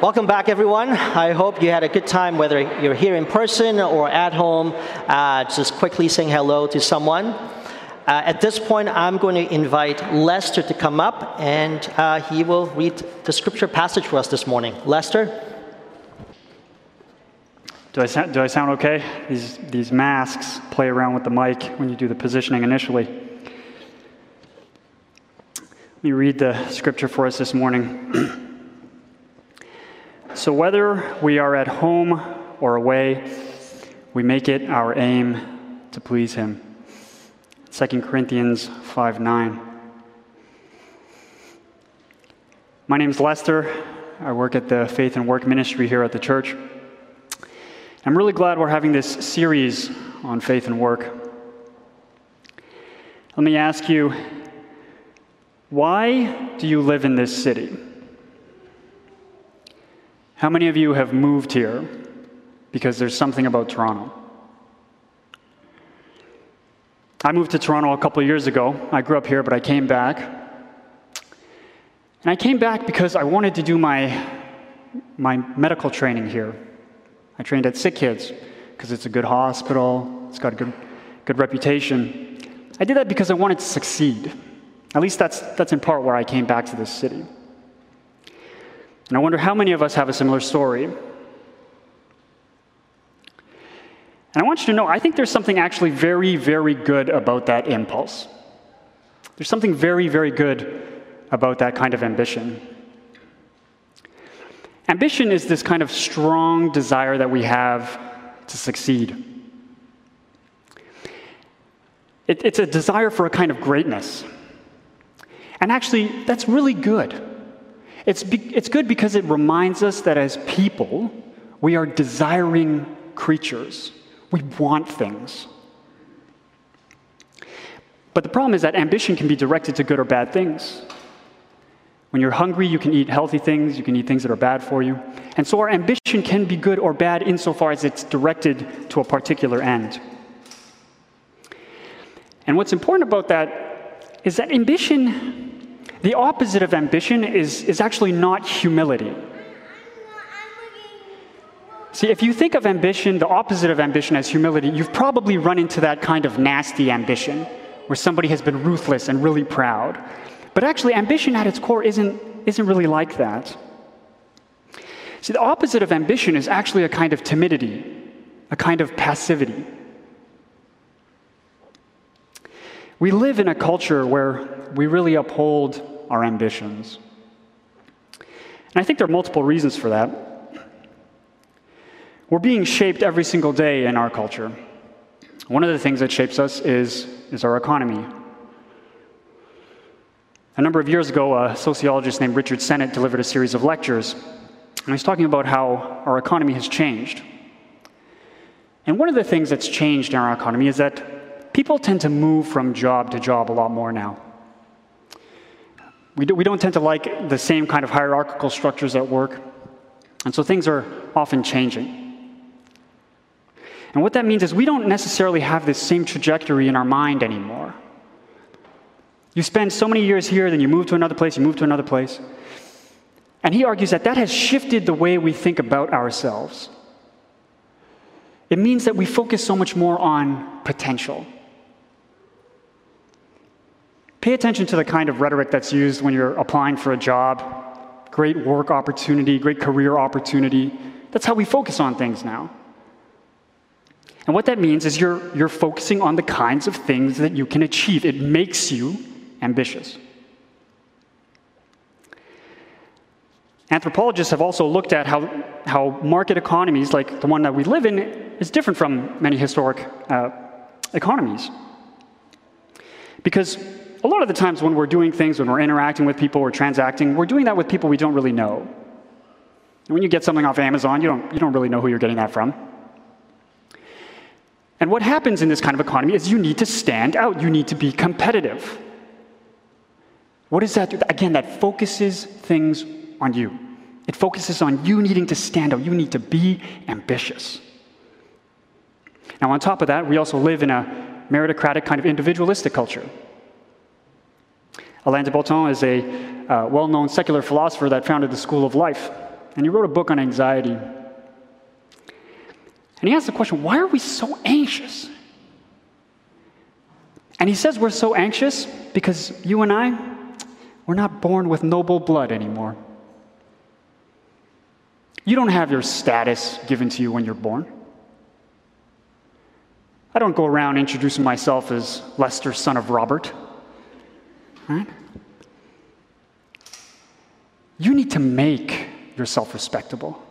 Welcome back, everyone. I hope you had a good time, whether you're here in person or at home, uh, just quickly saying hello to someone. Uh, at this point, I'm going to invite Lester to come up and uh, he will read the scripture passage for us this morning. Lester? Do I, sound, do I sound okay? These, these masks play around with the mic when you do the positioning initially. Let me read the scripture for us this morning. So, whether we are at home or away, we make it our aim to please Him. 2 Corinthians 5 9. My name is Lester. I work at the Faith and Work Ministry here at the church. I'm really glad we're having this series on faith and work. Let me ask you why do you live in this city? How many of you have moved here because there's something about Toronto? I moved to Toronto a couple years ago. I grew up here, but I came back. And I came back because I wanted to do my, my medical training here. I trained at SickKids because it's a good hospital, it's got a good, good reputation. I did that because I wanted to succeed. At least that's, that's in part where I came back to this city. And I wonder how many of us have a similar story. And I want you to know, I think there's something actually very, very good about that impulse. There's something very, very good about that kind of ambition. Ambition is this kind of strong desire that we have to succeed. It, it's a desire for a kind of greatness. And actually, that's really good. It's, be, it's good because it reminds us that as people, we are desiring creatures. We want things. But the problem is that ambition can be directed to good or bad things. When you're hungry, you can eat healthy things, you can eat things that are bad for you. And so our ambition can be good or bad insofar as it's directed to a particular end. And what's important about that is that ambition the opposite of ambition is, is actually not humility. See, if you think of ambition, the opposite of ambition as humility, you've probably run into that kind of nasty ambition where somebody has been ruthless and really proud. But actually, ambition at its core isn't, isn't really like that. See, the opposite of ambition is actually a kind of timidity, a kind of passivity. We live in a culture where we really uphold our ambitions. And I think there are multiple reasons for that. We're being shaped every single day in our culture. One of the things that shapes us is, is our economy. A number of years ago, a sociologist named Richard Sennett delivered a series of lectures, and he's talking about how our economy has changed. And one of the things that's changed in our economy is that people tend to move from job to job a lot more now. We, do, we don't tend to like the same kind of hierarchical structures at work, and so things are often changing. And what that means is we don't necessarily have this same trajectory in our mind anymore. You spend so many years here, then you move to another place, you move to another place. And he argues that that has shifted the way we think about ourselves. It means that we focus so much more on potential. Pay attention to the kind of rhetoric that's used when you're applying for a job great work opportunity, great career opportunity. That's how we focus on things now. And what that means is you're, you're focusing on the kinds of things that you can achieve. It makes you ambitious. Anthropologists have also looked at how, how market economies, like the one that we live in, is different from many historic uh, economies. Because a lot of the times when we're doing things, when we're interacting with people, we're transacting, we're doing that with people we don't really know. And when you get something off Amazon, you don't, you don't really know who you're getting that from. And what happens in this kind of economy is you need to stand out, you need to be competitive. What does that do? Again, that focuses things on you. It focuses on you needing to stand out, you need to be ambitious. Now, on top of that, we also live in a meritocratic kind of individualistic culture. Alain de Botton is a uh, well known secular philosopher that founded the School of Life. and he wrote a book on anxiety. And he asked the question why are we so anxious? And he says we're so anxious because you and I, we're not born with noble blood anymore. You don't have your status given to you when you're born. I don't go around introducing myself as Lester, son of Robert. Right? You need to make yourself respectable.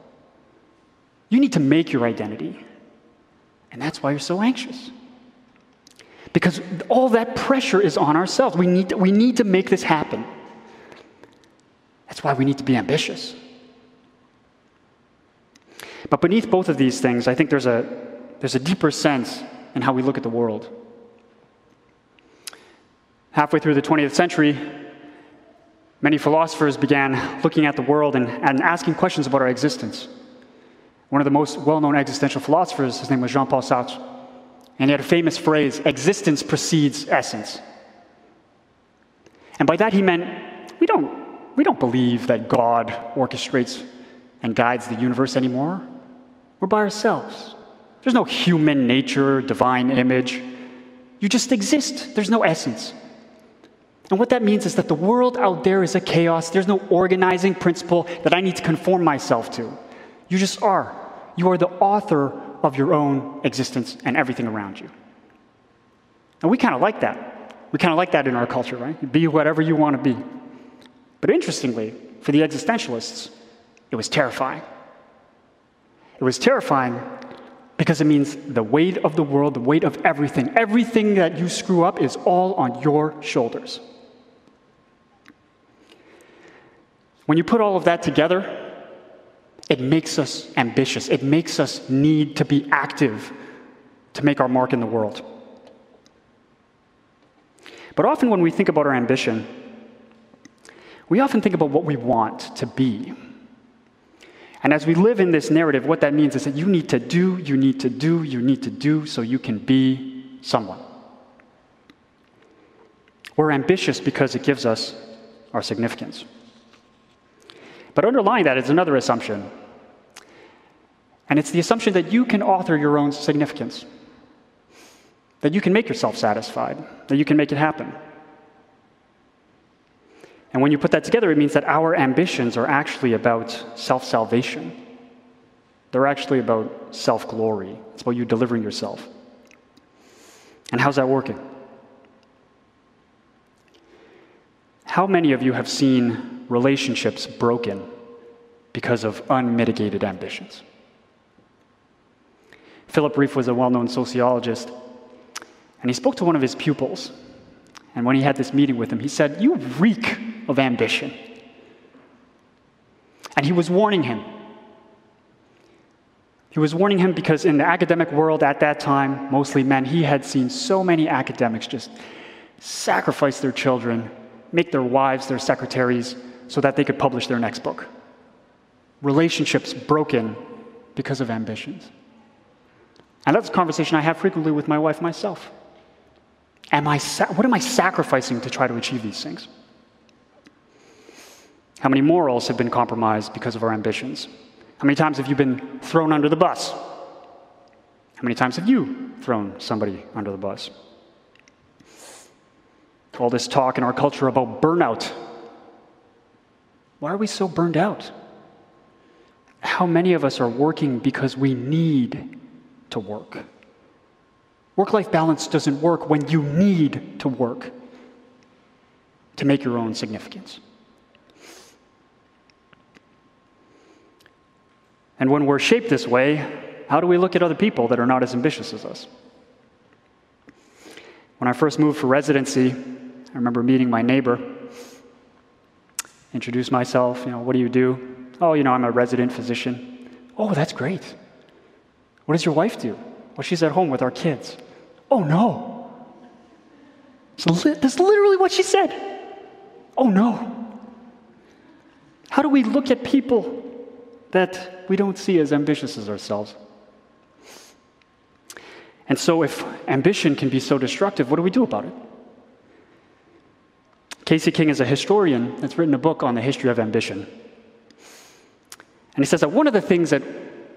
You need to make your identity. And that's why you're so anxious. Because all that pressure is on ourselves. We need to, we need to make this happen. That's why we need to be ambitious. But beneath both of these things, I think there's a, there's a deeper sense in how we look at the world. Halfway through the 20th century, many philosophers began looking at the world and, and asking questions about our existence. One of the most well known existential philosophers, his name was Jean Paul Sartre, and he had a famous phrase existence precedes essence. And by that he meant we don't, we don't believe that God orchestrates and guides the universe anymore. We're by ourselves. There's no human nature, divine image. You just exist, there's no essence. And what that means is that the world out there is a chaos. There's no organizing principle that I need to conform myself to. You just are. You are the author of your own existence and everything around you. And we kind of like that. We kind of like that in our culture, right? Be whatever you want to be. But interestingly, for the existentialists, it was terrifying. It was terrifying because it means the weight of the world, the weight of everything, everything that you screw up is all on your shoulders. When you put all of that together, it makes us ambitious. It makes us need to be active to make our mark in the world. But often, when we think about our ambition, we often think about what we want to be. And as we live in this narrative, what that means is that you need to do, you need to do, you need to do so you can be someone. We're ambitious because it gives us our significance. But underlying that is another assumption. And it's the assumption that you can author your own significance, that you can make yourself satisfied, that you can make it happen. And when you put that together, it means that our ambitions are actually about self salvation. They're actually about self glory. It's about you delivering yourself. And how's that working? How many of you have seen relationships broken because of unmitigated ambitions? Philip Rieff was a well known sociologist, and he spoke to one of his pupils. And when he had this meeting with him, he said, You reek of ambition. And he was warning him. He was warning him because in the academic world at that time, mostly men, he had seen so many academics just sacrifice their children, make their wives their secretaries so that they could publish their next book. Relationships broken because of ambitions. And that's a conversation I have frequently with my wife myself. Am I sa- what am I sacrificing to try to achieve these things? How many morals have been compromised because of our ambitions? How many times have you been thrown under the bus? How many times have you thrown somebody under the bus? All this talk in our culture about burnout. Why are we so burned out? How many of us are working because we need to work? Work life balance doesn't work when you need to work to make your own significance. And when we're shaped this way, how do we look at other people that are not as ambitious as us? When I first moved for residency, I remember meeting my neighbor, introduce myself, you know, what do you do? Oh, you know, I'm a resident physician. Oh, that's great. What does your wife do? Well, she's at home with our kids. Oh, no. So that's literally what she said. Oh, no. How do we look at people that we don't see as ambitious as ourselves. And so, if ambition can be so destructive, what do we do about it? Casey King is a historian that's written a book on the history of ambition. And he says that one of the things that,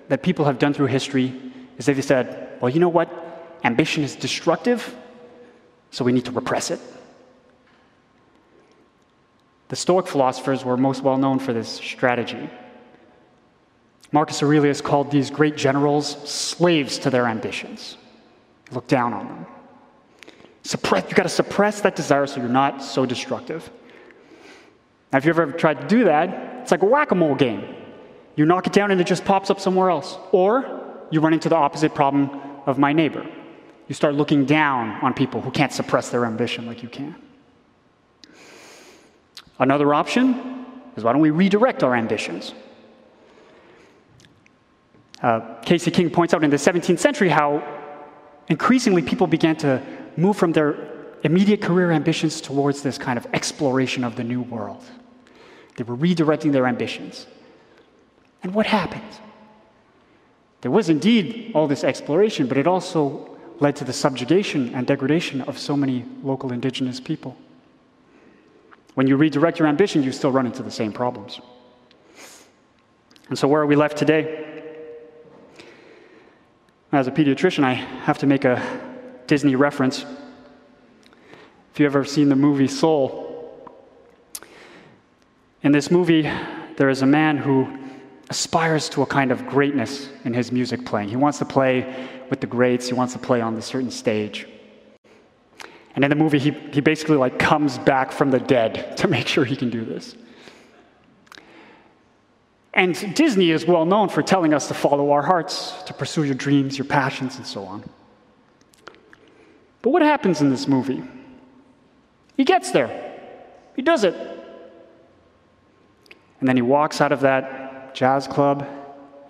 that people have done through history is they've said, well, you know what? Ambition is destructive, so we need to repress it. The Stoic philosophers were most well known for this strategy. Marcus Aurelius called these great generals slaves to their ambitions. He looked down on them. Suppress, you got to suppress that desire so you're not so destructive. Now, if you've ever tried to do that, it's like a whack a mole game. You knock it down and it just pops up somewhere else. Or you run into the opposite problem of my neighbor. You start looking down on people who can't suppress their ambition like you can. Another option is why don't we redirect our ambitions? Uh, Casey King points out in the 17th century how increasingly people began to move from their immediate career ambitions towards this kind of exploration of the new world. They were redirecting their ambitions. And what happened? There was indeed all this exploration, but it also led to the subjugation and degradation of so many local indigenous people. When you redirect your ambition, you still run into the same problems. And so, where are we left today? As a pediatrician, I have to make a Disney reference. If you've ever seen the movie Soul, in this movie, there is a man who aspires to a kind of greatness in his music playing. He wants to play with the greats, he wants to play on a certain stage. And in the movie, he, he basically like comes back from the dead to make sure he can do this. And Disney is well known for telling us to follow our hearts, to pursue your dreams, your passions, and so on. But what happens in this movie? He gets there, he does it. And then he walks out of that jazz club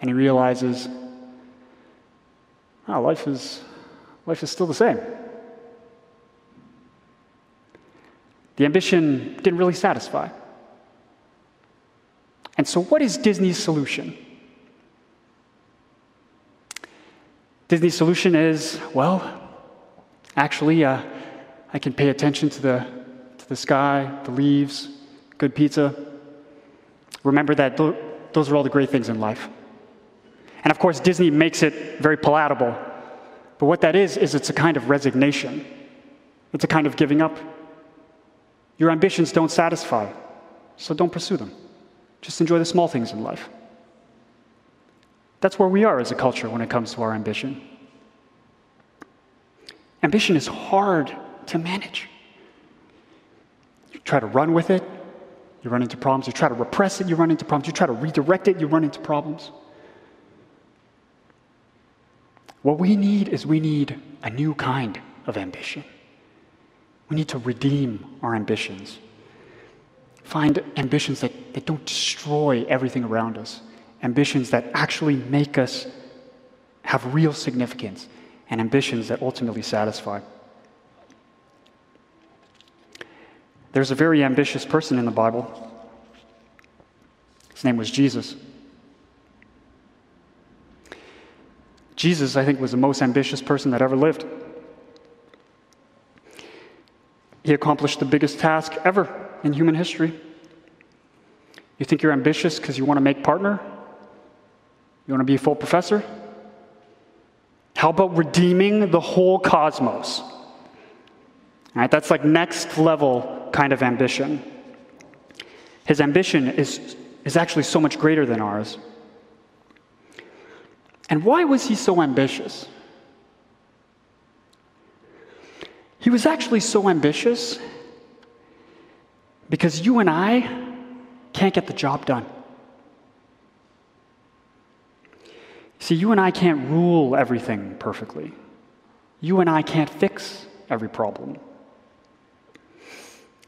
and he realizes, oh, life is, life is still the same. The ambition didn't really satisfy. And so, what is Disney's solution? Disney's solution is well, actually, uh, I can pay attention to the, to the sky, the leaves, good pizza. Remember that th- those are all the great things in life. And of course, Disney makes it very palatable. But what that is, is it's a kind of resignation, it's a kind of giving up. Your ambitions don't satisfy, so don't pursue them. Just enjoy the small things in life. That's where we are as a culture when it comes to our ambition. Ambition is hard to manage. You try to run with it, you run into problems. You try to repress it, you run into problems. You try to redirect it, you run into problems. What we need is we need a new kind of ambition. We need to redeem our ambitions. Find ambitions that, that don't destroy everything around us, ambitions that actually make us have real significance, and ambitions that ultimately satisfy. There's a very ambitious person in the Bible. His name was Jesus. Jesus, I think, was the most ambitious person that ever lived. He accomplished the biggest task ever in human history. You think you're ambitious because you want to make partner? You want to be a full professor? How about redeeming the whole cosmos? Right, that's like next level kind of ambition. His ambition is, is actually so much greater than ours. And why was he so ambitious? He was actually so ambitious because you and I can't get the job done. See, you and I can't rule everything perfectly. You and I can't fix every problem.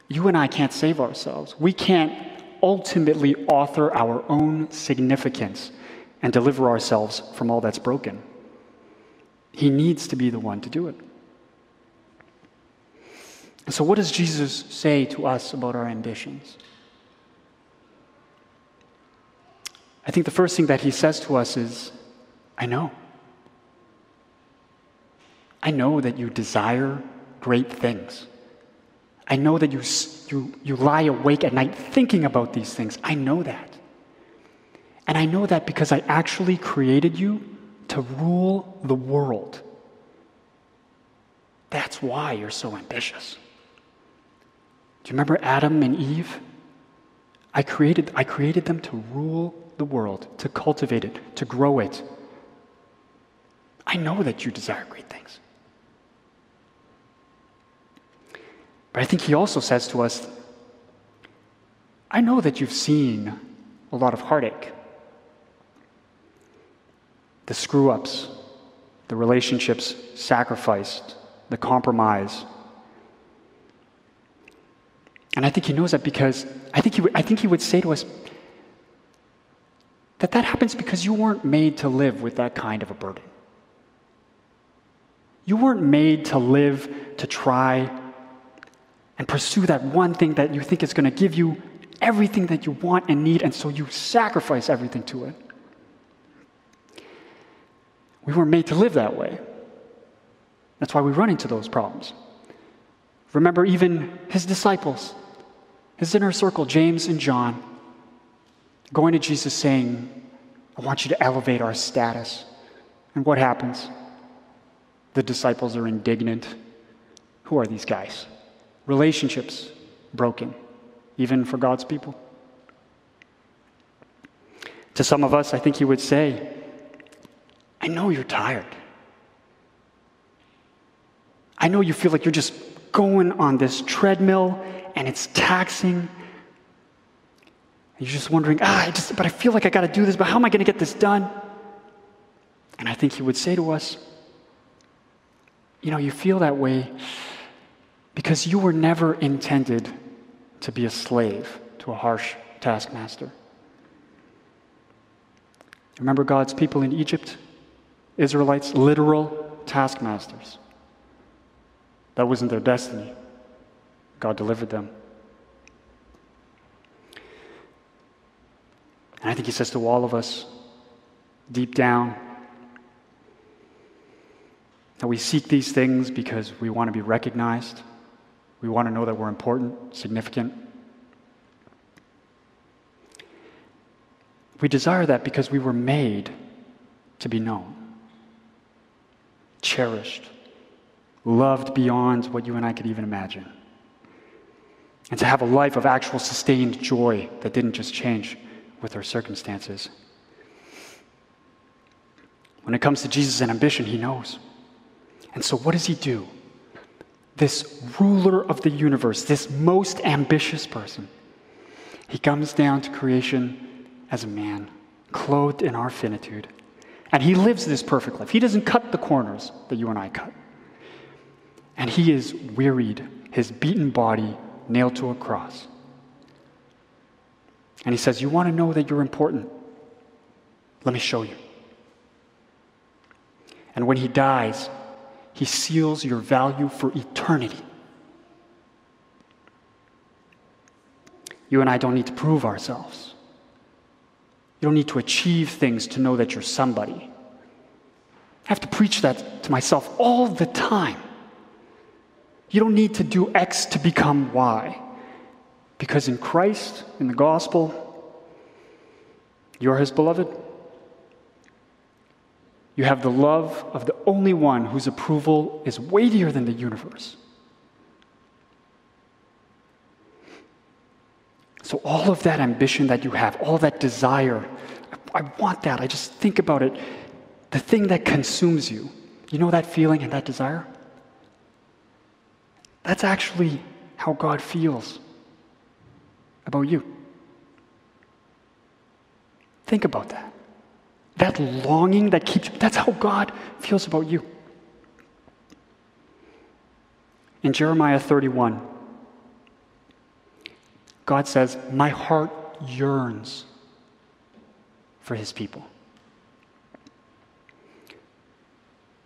You and I can't save ourselves. We can't ultimately author our own significance and deliver ourselves from all that's broken. He needs to be the one to do it. So, what does Jesus say to us about our ambitions? I think the first thing that he says to us is, I know. I know that you desire great things. I know that you, you, you lie awake at night thinking about these things. I know that. And I know that because I actually created you to rule the world. That's why you're so ambitious. Do you remember Adam and Eve? I created, I created them to rule the world, to cultivate it, to grow it. I know that you desire great things. But I think he also says to us, I know that you've seen a lot of heartache. The screw ups, the relationships sacrificed, the compromise. And I think he knows that because I think he, would, I think he would say to us that that happens because you weren't made to live with that kind of a burden. You weren't made to live to try and pursue that one thing that you think is going to give you everything that you want and need, and so you sacrifice everything to it. We weren't made to live that way. That's why we run into those problems. Remember, even his disciples, his inner circle, James and John, going to Jesus saying, I want you to elevate our status. And what happens? The disciples are indignant. Who are these guys? Relationships broken, even for God's people. To some of us, I think he would say, I know you're tired. I know you feel like you're just going on this treadmill and it's taxing. And you're just wondering, ah, I just, but I feel like I got to do this, but how am I going to get this done? And I think he would say to us, you know, you feel that way because you were never intended to be a slave to a harsh taskmaster. Remember God's people in Egypt? Israelites, literal taskmasters. That wasn't their destiny. God delivered them. And I think He says to all of us, deep down, that we seek these things because we want to be recognized we want to know that we're important, significant. We desire that because we were made to be known, cherished, loved beyond what you and I could even imagine. And to have a life of actual sustained joy that didn't just change with our circumstances. When it comes to Jesus and ambition, he knows. And so, what does he do? this ruler of the universe, this most ambitious person, he comes down to creation as a man, clothed in our finitude. And he lives this perfect life. He doesn't cut the corners that you and I cut. And he is wearied, his beaten body nailed to a cross. And he says, You want to know that you're important? Let me show you. And when he dies, he seals your value for eternity. You and I don't need to prove ourselves. You don't need to achieve things to know that you're somebody. I have to preach that to myself all the time. You don't need to do X to become Y. Because in Christ, in the gospel, you're his beloved. You have the love of the only one whose approval is weightier than the universe. So, all of that ambition that you have, all that desire, I, I want that. I just think about it. The thing that consumes you, you know that feeling and that desire? That's actually how God feels about you. Think about that. That longing that keeps, that's how God feels about you. In Jeremiah 31, God says, My heart yearns for his people.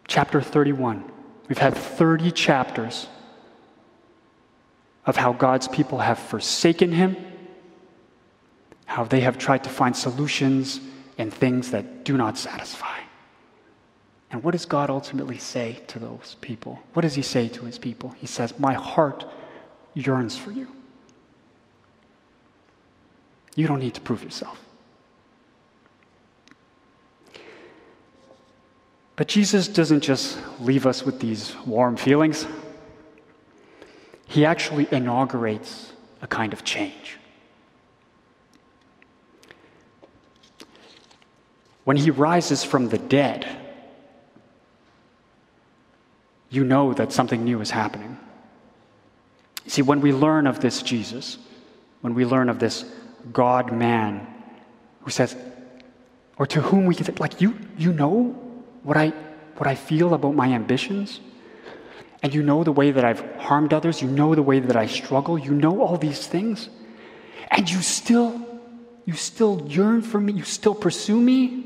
Chapter 31. We've had 30 chapters of how God's people have forsaken him, how they have tried to find solutions and things that do not satisfy. And what does God ultimately say to those people? What does He say to His people? He says, My heart yearns for you. You don't need to prove yourself. But Jesus doesn't just leave us with these warm feelings, He actually inaugurates a kind of change. When He rises from the dead, you know that something new is happening. See, when we learn of this Jesus, when we learn of this God man who says, or to whom we can, say, like, you, you know what I, what I feel about my ambitions? And you know the way that I've harmed others, you know the way that I struggle, you know all these things, and you still, you still yearn for me, you still pursue me?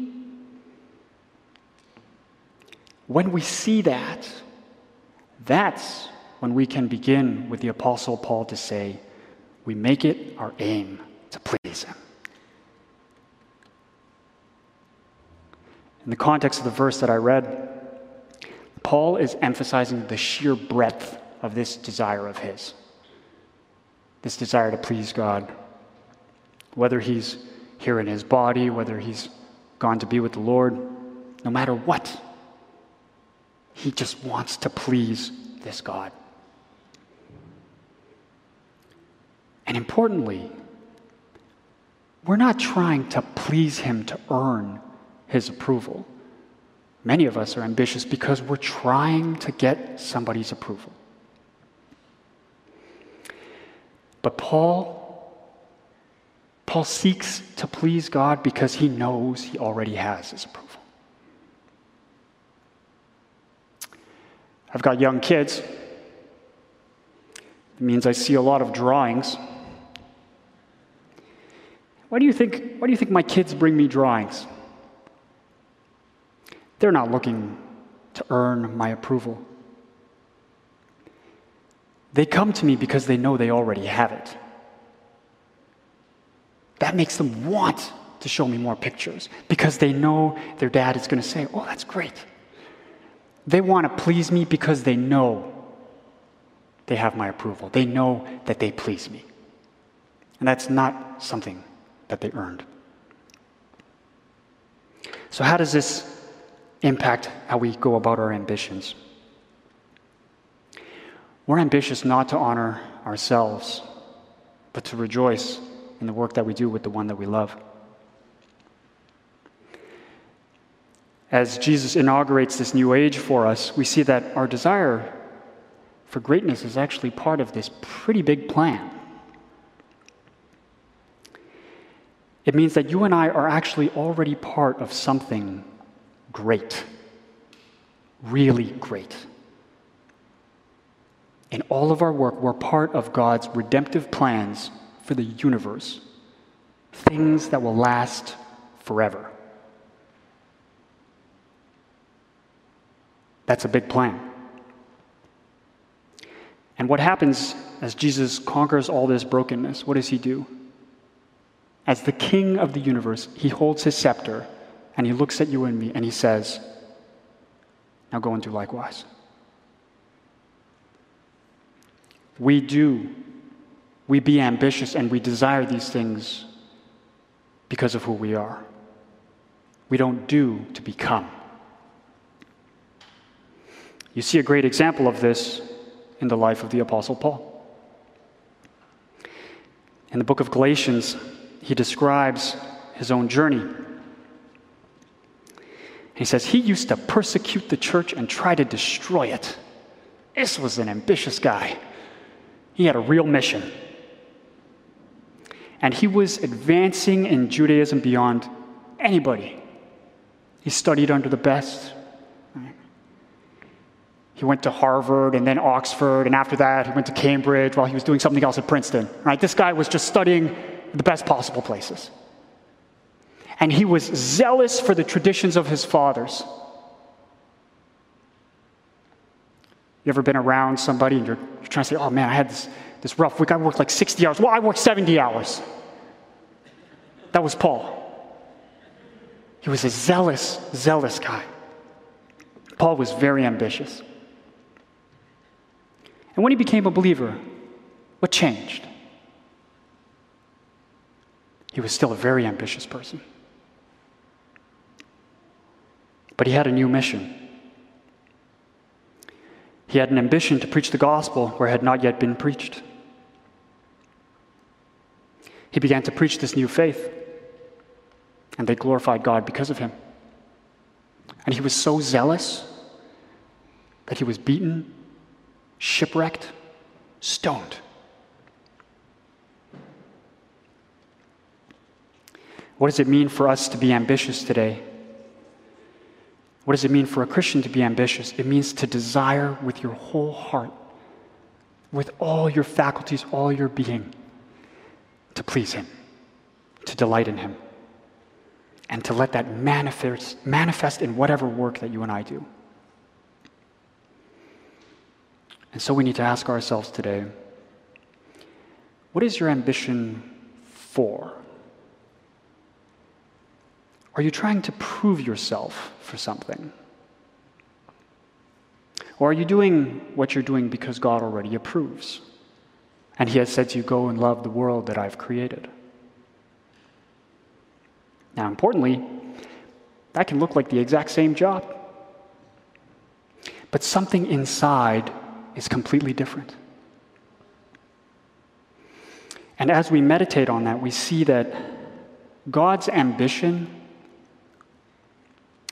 When we see that, that's when we can begin with the Apostle Paul to say, we make it our aim to please him. In the context of the verse that I read, Paul is emphasizing the sheer breadth of this desire of his, this desire to please God. Whether he's here in his body, whether he's gone to be with the Lord, no matter what, he just wants to please this God. And importantly, we're not trying to please him to earn his approval. Many of us are ambitious because we're trying to get somebody's approval. But Paul Paul seeks to please God because he knows he already has his approval. I've got young kids. It means I see a lot of drawings. Why do you think, why do you think my kids bring me drawings? They're not looking to earn my approval. They come to me because they know they already have it. That makes them want to show me more pictures because they know their dad is going to say, Oh, that's great. They want to please me because they know they have my approval. They know that they please me. And that's not something that they earned. So, how does this impact how we go about our ambitions? We're ambitious not to honor ourselves, but to rejoice in the work that we do with the one that we love. As Jesus inaugurates this new age for us, we see that our desire for greatness is actually part of this pretty big plan. It means that you and I are actually already part of something great, really great. In all of our work, we're part of God's redemptive plans for the universe, things that will last forever. That's a big plan. And what happens as Jesus conquers all this brokenness? What does he do? As the king of the universe, he holds his scepter and he looks at you and me and he says, Now go and do likewise. We do. We be ambitious and we desire these things because of who we are. We don't do to become. You see a great example of this in the life of the Apostle Paul. In the book of Galatians, he describes his own journey. He says he used to persecute the church and try to destroy it. This was an ambitious guy. He had a real mission. And he was advancing in Judaism beyond anybody. He studied under the best, he went to Harvard and then Oxford, and after that, he went to Cambridge while he was doing something else at Princeton. Right? This guy was just studying the best possible places. And he was zealous for the traditions of his fathers. You ever been around somebody and you're, you're trying to say, oh man, I had this, this rough week. I worked like 60 hours. Well, I worked 70 hours. That was Paul. He was a zealous, zealous guy. Paul was very ambitious. And when he became a believer, what changed? He was still a very ambitious person. But he had a new mission. He had an ambition to preach the gospel where it had not yet been preached. He began to preach this new faith, and they glorified God because of him. And he was so zealous that he was beaten, shipwrecked, stoned. What does it mean for us to be ambitious today? What does it mean for a Christian to be ambitious? It means to desire with your whole heart, with all your faculties, all your being, to please Him, to delight in Him, and to let that manifest, manifest in whatever work that you and I do. And so we need to ask ourselves today what is your ambition for? Are you trying to prove yourself for something? Or are you doing what you're doing because God already approves? And He has said to you, Go and love the world that I've created. Now, importantly, that can look like the exact same job. But something inside is completely different. And as we meditate on that, we see that God's ambition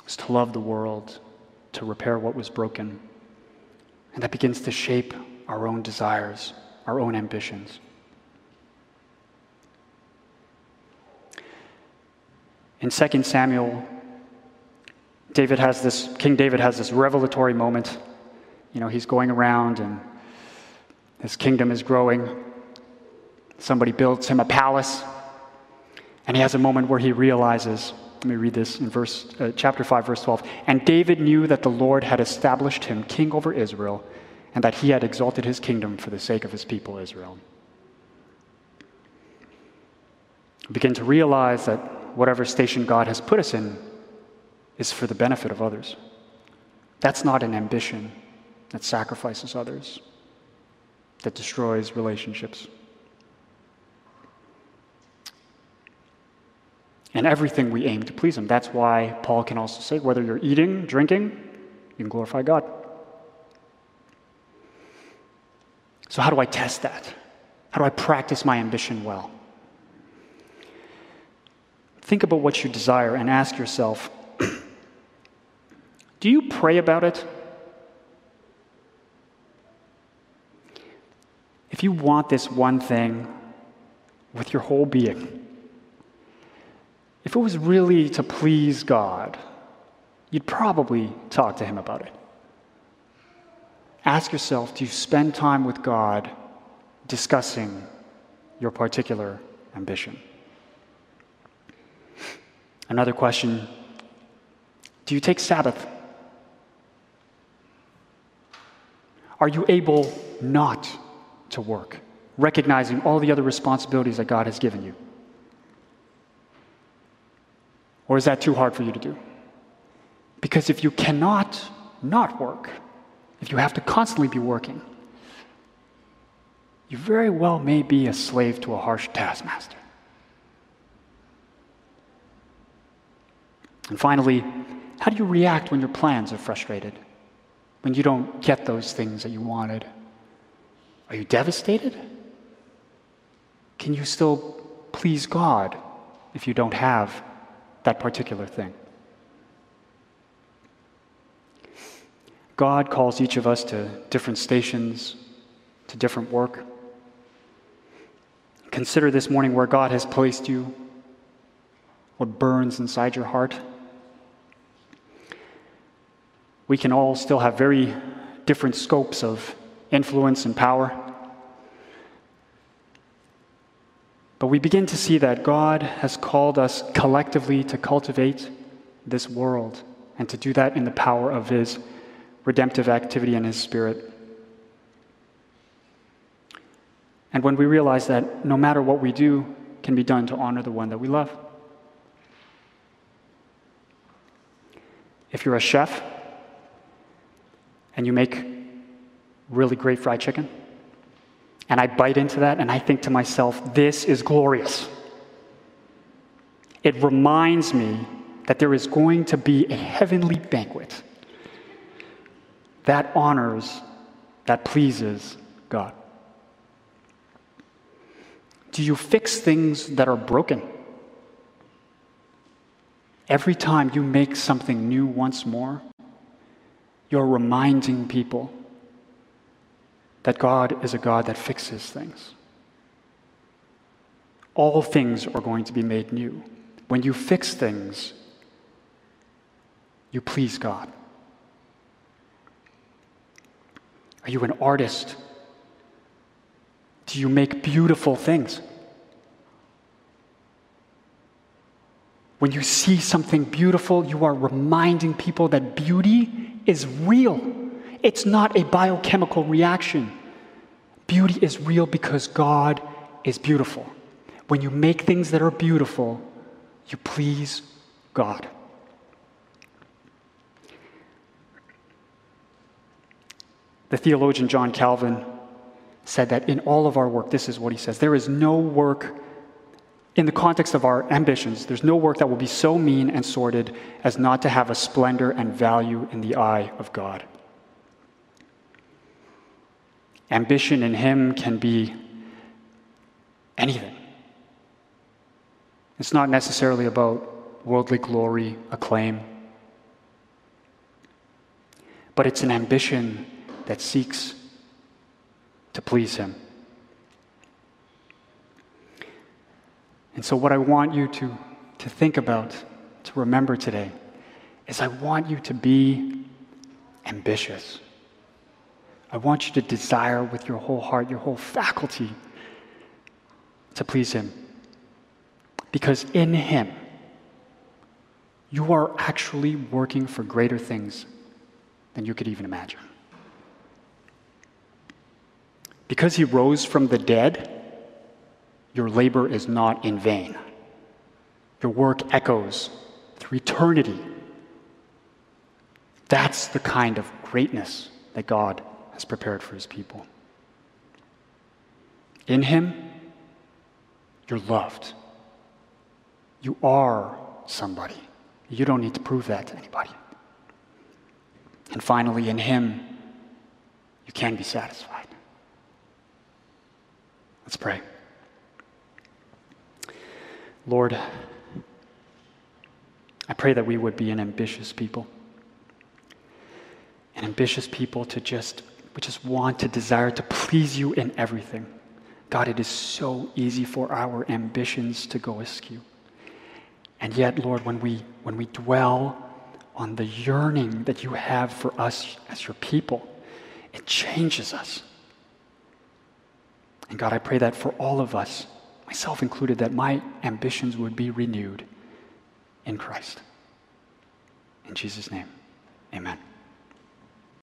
is to love the world, to repair what was broken. And that begins to shape our own desires, our own ambitions. In 2 Samuel, David has this, King David has this revelatory moment. You know, he's going around and his kingdom is growing. Somebody builds him a palace, and he has a moment where he realizes let me read this in verse, uh, chapter 5, verse 12. And David knew that the Lord had established him king over Israel, and that he had exalted his kingdom for the sake of his people Israel. begin to realize that whatever station God has put us in is for the benefit of others. That's not an ambition that sacrifices others, that destroys relationships. and everything we aim to please Him. That's why Paul can also say whether you're eating, drinking, you can glorify God. So, how do I test that? How do I practice my ambition well? Think about what you desire and ask yourself do you pray about it? If you want this one thing with your whole being, if it was really to please God, you'd probably talk to Him about it. Ask yourself do you spend time with God discussing your particular ambition? Another question Do you take Sabbath? Are you able not to work, recognizing all the other responsibilities that God has given you? Or is that too hard for you to do? Because if you cannot not work, if you have to constantly be working, you very well may be a slave to a harsh taskmaster. And finally, how do you react when your plans are frustrated? When you don't get those things that you wanted? Are you devastated? Can you still please God if you don't have that particular thing. God calls each of us to different stations, to different work. Consider this morning where God has placed you, what burns inside your heart. We can all still have very different scopes of influence and power. But we begin to see that God has called us collectively to cultivate this world and to do that in the power of His redemptive activity and His Spirit. And when we realize that no matter what we do can be done to honor the one that we love. If you're a chef and you make really great fried chicken, and I bite into that and I think to myself, this is glorious. It reminds me that there is going to be a heavenly banquet that honors that pleases God? Do you fix things that are broken? Every time you make something new once more, you're reminding people that God is a God that fixes things. All things are going to be made new. When you fix things, you please God. Are you an artist? Do you make beautiful things? When you see something beautiful, you are reminding people that beauty is real. It's not a biochemical reaction. Beauty is real because God is beautiful. When you make things that are beautiful, you please God. The theologian John Calvin said that in all of our work, this is what he says there is no work in the context of our ambitions, there's no work that will be so mean and sordid as not to have a splendor and value in the eye of God. Ambition in Him can be anything. It's not necessarily about worldly glory, acclaim, but it's an ambition that seeks to please Him. And so, what I want you to, to think about, to remember today, is I want you to be ambitious. I want you to desire with your whole heart, your whole faculty, to please Him. Because in Him, you are actually working for greater things than you could even imagine. Because He rose from the dead, your labor is not in vain. Your work echoes through eternity. That's the kind of greatness that God prepared for his people. In him, you're loved. You are somebody. You don't need to prove that to anybody. And finally, in him, you can be satisfied. Let's pray. Lord, I pray that we would be an ambitious people. An ambitious people to just, we just want to desire to please you in everything. God, it is so easy for our ambitions to go askew. And yet, Lord, when we, when we dwell on the yearning that you have for us as your people, it changes us. And God, I pray that for all of us, myself included, that my ambitions would be renewed in Christ. In Jesus' name, amen.